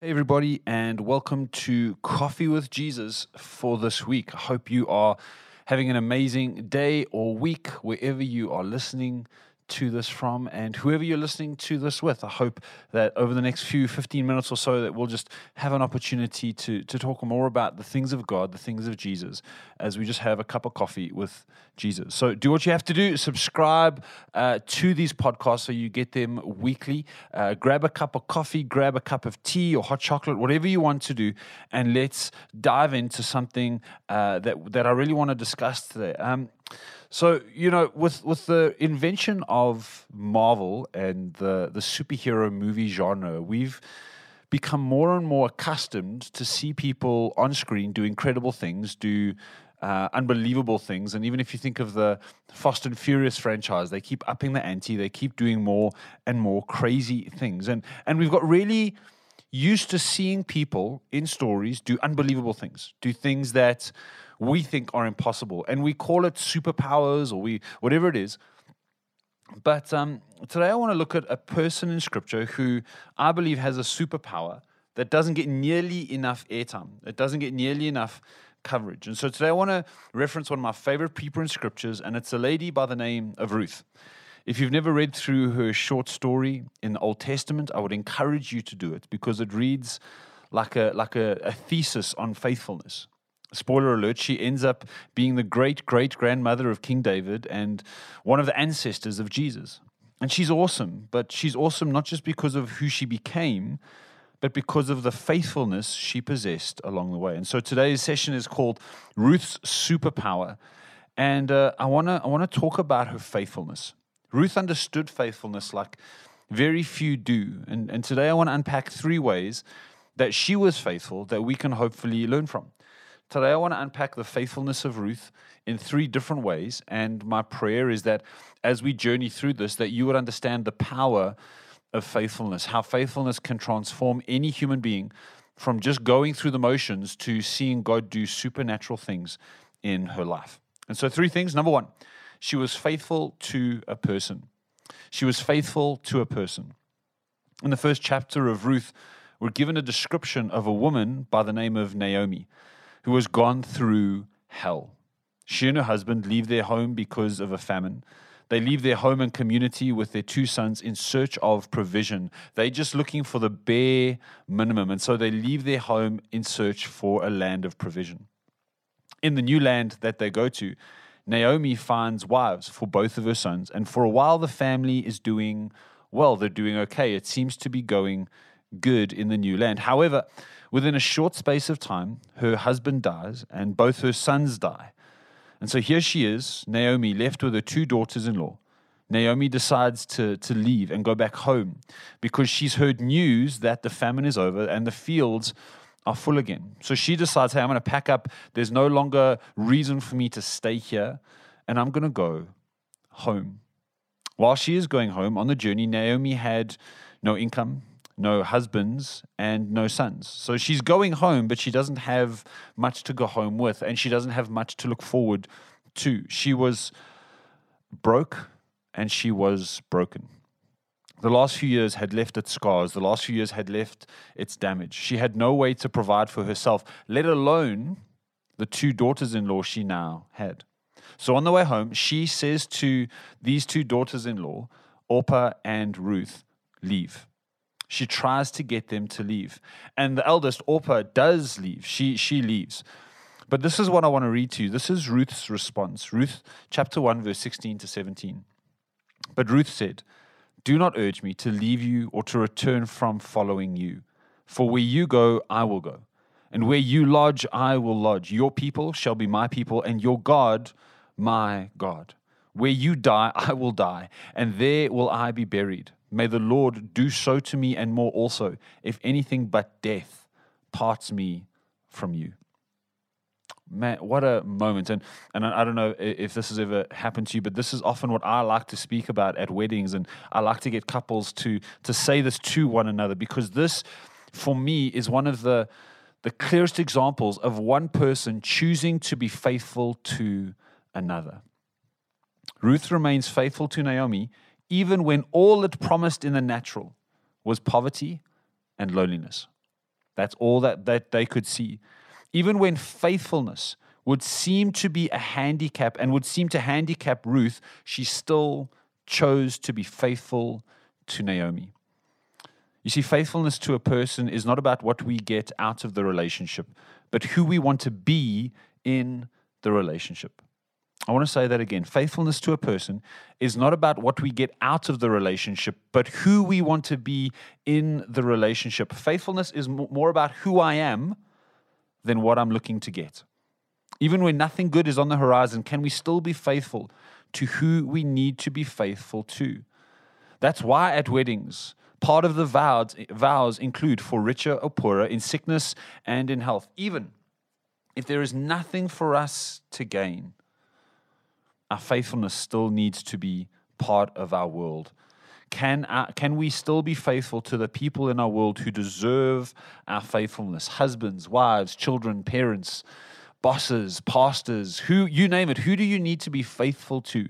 Hey, everybody, and welcome to Coffee with Jesus for this week. I hope you are having an amazing day or week wherever you are listening to this from and whoever you're listening to this with. I hope that over the next few 15 minutes or so that we'll just have an opportunity to, to talk more about the things of God, the things of Jesus, as we just have a cup of coffee with Jesus. So do what you have to do. Subscribe uh, to these podcasts so you get them weekly. Uh, grab a cup of coffee, grab a cup of tea or hot chocolate, whatever you want to do, and let's dive into something uh, that, that I really want to discuss today. Um, so you know, with with the invention of Marvel and the the superhero movie genre, we've become more and more accustomed to see people on screen do incredible things, do uh, unbelievable things. And even if you think of the Fast and Furious franchise, they keep upping the ante. They keep doing more and more crazy things. And and we've got really used to seeing people in stories do unbelievable things, do things that we think are impossible, and we call it superpowers or we whatever it is. But um, today I want to look at a person in Scripture who I believe has a superpower that doesn't get nearly enough airtime. It doesn't get nearly enough coverage. And so today I want to reference one of my favorite people in Scriptures, and it's a lady by the name of Ruth. If you've never read through her short story in the Old Testament, I would encourage you to do it because it reads like a like a, a thesis on faithfulness spoiler alert, she ends up being the great great grandmother of King David and one of the ancestors of Jesus. And she's awesome, but she's awesome not just because of who she became, but because of the faithfulness she possessed along the way. And so today's session is called Ruth's Superpower. And uh, I want to I wanna talk about her faithfulness. Ruth understood faithfulness like very few do. And, and today I want to unpack three ways that she was faithful that we can hopefully learn from. Today, I want to unpack the faithfulness of Ruth in three different ways. And my prayer is that as we journey through this, that you would understand the power of faithfulness, how faithfulness can transform any human being from just going through the motions to seeing God do supernatural things in her life. And so, three things. Number one, she was faithful to a person. She was faithful to a person. In the first chapter of Ruth, we're given a description of a woman by the name of Naomi who has gone through hell. She and her husband leave their home because of a famine. They leave their home and community with their two sons in search of provision. They're just looking for the bare minimum. And so they leave their home in search for a land of provision. In the new land that they go to, Naomi finds wives for both of her sons. And for a while, the family is doing well. They're doing okay. It seems to be going good in the new land. However, Within a short space of time, her husband dies and both her sons die. And so here she is, Naomi, left with her two daughters in law. Naomi decides to, to leave and go back home because she's heard news that the famine is over and the fields are full again. So she decides, hey, I'm going to pack up. There's no longer reason for me to stay here, and I'm going to go home. While she is going home on the journey, Naomi had no income no husbands, and no sons. So she's going home, but she doesn't have much to go home with, and she doesn't have much to look forward to. She was broke and she was broken. The last few years had left its scars. The last few years had left its damage. She had no way to provide for herself, let alone the two daughters in law she now had. So on the way home, she says to these two daughters in law, Orpah and Ruth, leave she tries to get them to leave. And the eldest, Orpah, does leave. She, she leaves. But this is what I want to read to you. This is Ruth's response. Ruth chapter 1, verse 16 to 17. But Ruth said, Do not urge me to leave you or to return from following you. For where you go, I will go. And where you lodge, I will lodge. Your people shall be my people, and your God, my God. Where you die, I will die, and there will I be buried. May the Lord do so to me and more also, if anything but death parts me from you. Man, what a moment. And, and I don't know if this has ever happened to you, but this is often what I like to speak about at weddings. And I like to get couples to, to say this to one another because this, for me, is one of the, the clearest examples of one person choosing to be faithful to another. Ruth remains faithful to Naomi even when all it promised in the natural was poverty and loneliness. That's all that, that they could see. Even when faithfulness would seem to be a handicap and would seem to handicap Ruth, she still chose to be faithful to Naomi. You see, faithfulness to a person is not about what we get out of the relationship, but who we want to be in the relationship. I want to say that again. Faithfulness to a person is not about what we get out of the relationship, but who we want to be in the relationship. Faithfulness is more about who I am than what I'm looking to get. Even when nothing good is on the horizon, can we still be faithful to who we need to be faithful to? That's why at weddings, part of the vows, vows include for richer or poorer, in sickness and in health. Even if there is nothing for us to gain, our faithfulness still needs to be part of our world. Can, our, can we still be faithful to the people in our world who deserve our faithfulness? Husbands, wives, children, parents, bosses, pastors, who you name it. Who do you need to be faithful to?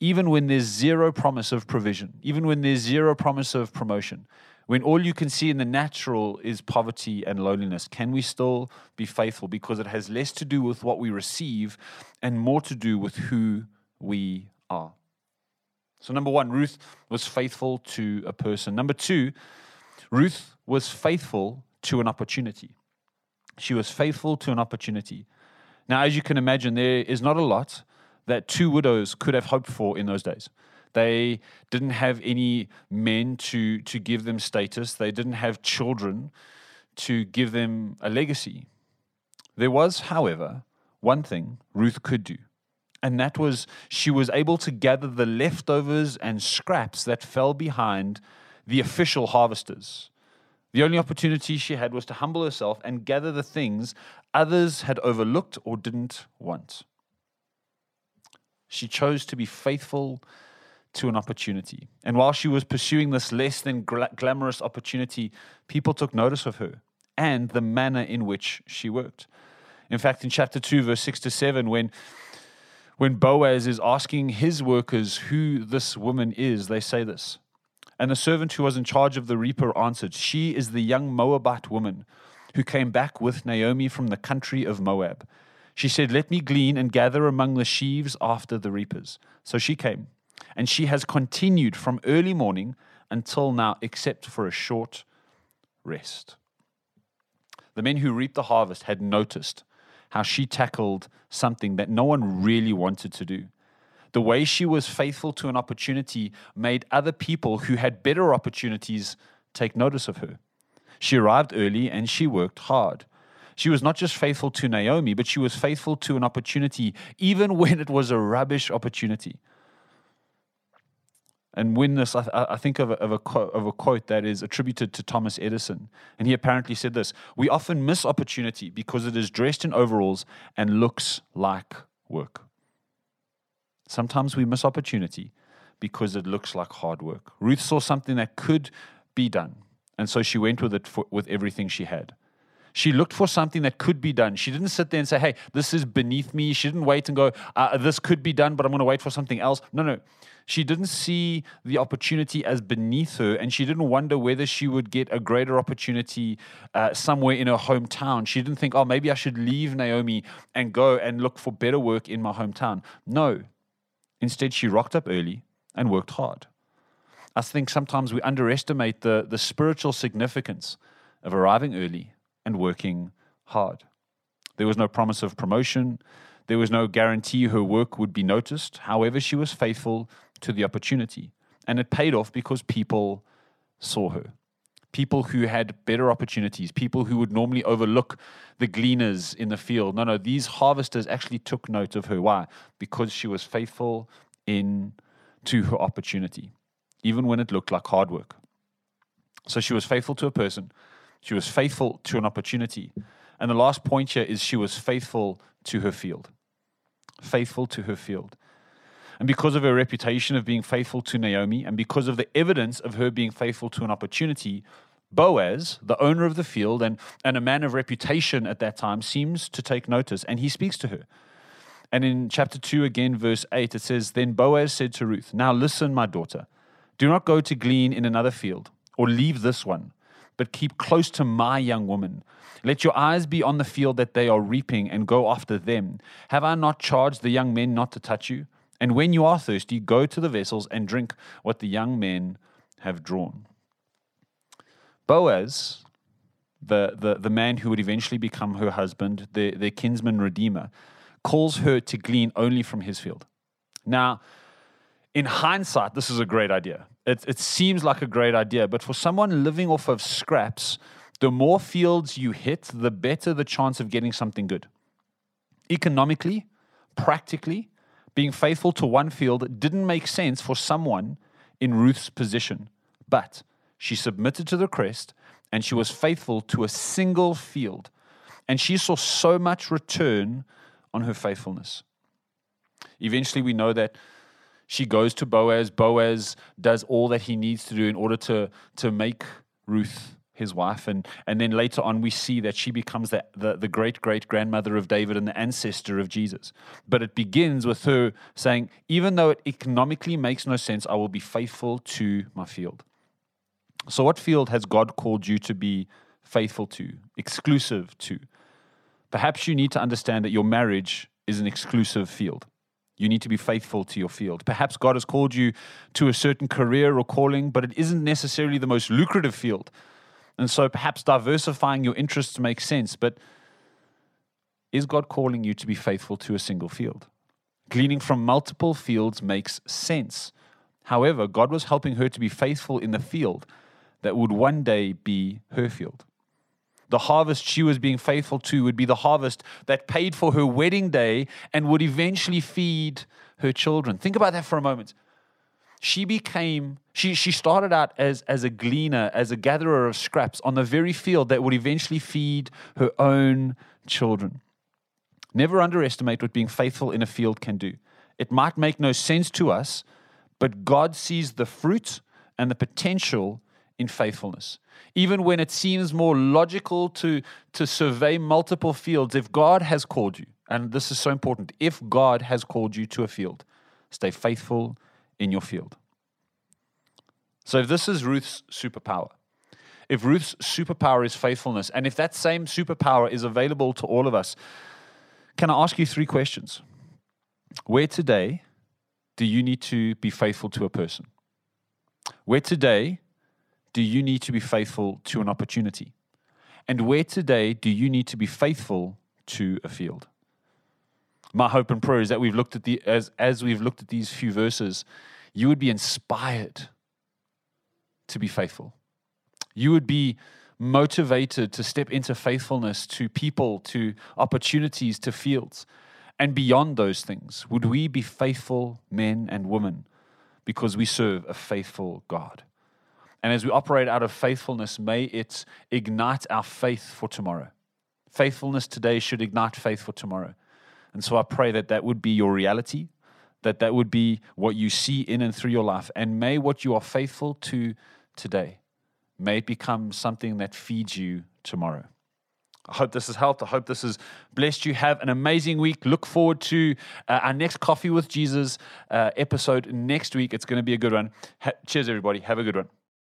Even when there's zero promise of provision, even when there's zero promise of promotion, when all you can see in the natural is poverty and loneliness, can we still be faithful? Because it has less to do with what we receive and more to do with who we are. So, number one, Ruth was faithful to a person. Number two, Ruth was faithful to an opportunity. She was faithful to an opportunity. Now, as you can imagine, there is not a lot that two widows could have hoped for in those days. They didn't have any men to, to give them status, they didn't have children to give them a legacy. There was, however, one thing Ruth could do, and that was she was able to gather the leftovers and scraps that fell behind the official harvesters. The only opportunity she had was to humble herself and gather the things others had overlooked or didn't want. She chose to be faithful to an opportunity. And while she was pursuing this less than glamorous opportunity, people took notice of her and the manner in which she worked. In fact, in chapter 2, verse 6 to 7, when, when Boaz is asking his workers who this woman is, they say this. And the servant who was in charge of the reaper answered, She is the young Moabite woman who came back with Naomi from the country of Moab. She said, Let me glean and gather among the sheaves after the reapers. So she came and she has continued from early morning until now, except for a short rest. The men who reaped the harvest had noticed how she tackled something that no one really wanted to do. The way she was faithful to an opportunity made other people who had better opportunities take notice of her. She arrived early and she worked hard. She was not just faithful to Naomi, but she was faithful to an opportunity, even when it was a rubbish opportunity. And when this, I, I think of a, of, a quote, of a quote that is attributed to Thomas Edison. And he apparently said this We often miss opportunity because it is dressed in overalls and looks like work. Sometimes we miss opportunity because it looks like hard work. Ruth saw something that could be done. And so she went with it for, with everything she had. She looked for something that could be done. She didn't sit there and say, hey, this is beneath me. She didn't wait and go, uh, this could be done, but I'm going to wait for something else. No, no. She didn't see the opportunity as beneath her, and she didn't wonder whether she would get a greater opportunity uh, somewhere in her hometown. She didn't think, oh, maybe I should leave Naomi and go and look for better work in my hometown. No. Instead, she rocked up early and worked hard. I think sometimes we underestimate the, the spiritual significance of arriving early and working hard. There was no promise of promotion. There was no guarantee her work would be noticed. However, she was faithful to the opportunity. And it paid off because people saw her. People who had better opportunities, people who would normally overlook the gleaners in the field. No, no, these harvesters actually took note of her. Why? Because she was faithful in to her opportunity, even when it looked like hard work. So she was faithful to a person she was faithful to an opportunity. And the last point here is she was faithful to her field. Faithful to her field. And because of her reputation of being faithful to Naomi, and because of the evidence of her being faithful to an opportunity, Boaz, the owner of the field and, and a man of reputation at that time, seems to take notice and he speaks to her. And in chapter 2, again, verse 8, it says Then Boaz said to Ruth, Now listen, my daughter, do not go to glean in another field or leave this one but keep close to my young woman. Let your eyes be on the field that they are reaping and go after them. Have I not charged the young men not to touch you? And when you are thirsty, go to the vessels and drink what the young men have drawn. Boaz, the, the, the man who would eventually become her husband, the, their kinsman redeemer, calls her to glean only from his field. Now, in hindsight, this is a great idea. It, it seems like a great idea, but for someone living off of scraps, the more fields you hit, the better the chance of getting something good. Economically, practically, being faithful to one field didn't make sense for someone in Ruth's position, but she submitted to the crest and she was faithful to a single field. And she saw so much return on her faithfulness. Eventually, we know that she goes to Boaz. Boaz does all that he needs to do in order to, to make Ruth his wife. And, and then later on, we see that she becomes the, the, the great great grandmother of David and the ancestor of Jesus. But it begins with her saying, Even though it economically makes no sense, I will be faithful to my field. So, what field has God called you to be faithful to, exclusive to? Perhaps you need to understand that your marriage is an exclusive field. You need to be faithful to your field. Perhaps God has called you to a certain career or calling, but it isn't necessarily the most lucrative field. And so perhaps diversifying your interests makes sense, but is God calling you to be faithful to a single field? Gleaning from multiple fields makes sense. However, God was helping her to be faithful in the field that would one day be her field. The harvest she was being faithful to would be the harvest that paid for her wedding day and would eventually feed her children. Think about that for a moment. She became she she started out as as a gleaner as a gatherer of scraps on the very field that would eventually feed her own children. Never underestimate what being faithful in a field can do. It might make no sense to us but god sees the fruit and the potential in faithfulness even when it seems more logical to to survey multiple fields if god has called you and this is so important if god has called you to a field stay faithful in your field. So, if this is Ruth's superpower, if Ruth's superpower is faithfulness, and if that same superpower is available to all of us, can I ask you three questions? Where today do you need to be faithful to a person? Where today do you need to be faithful to an opportunity? And where today do you need to be faithful to a field? my hope and prayer is that we've looked at the as as we've looked at these few verses, you would be inspired to be faithful. You would be motivated to step into faithfulness to people, to opportunities, to fields. And beyond those things, would we be faithful men and women because we serve a faithful God? And as we operate out of faithfulness, may it ignite our faith for tomorrow. Faithfulness today should ignite faith for tomorrow. And so I pray that that would be your reality, that that would be what you see in and through your life. And may what you are faithful to today, may it become something that feeds you tomorrow. I hope this has helped. I hope this has blessed you. Have an amazing week. Look forward to uh, our next Coffee with Jesus uh, episode next week. It's going to be a good one. Ha- cheers, everybody. Have a good one.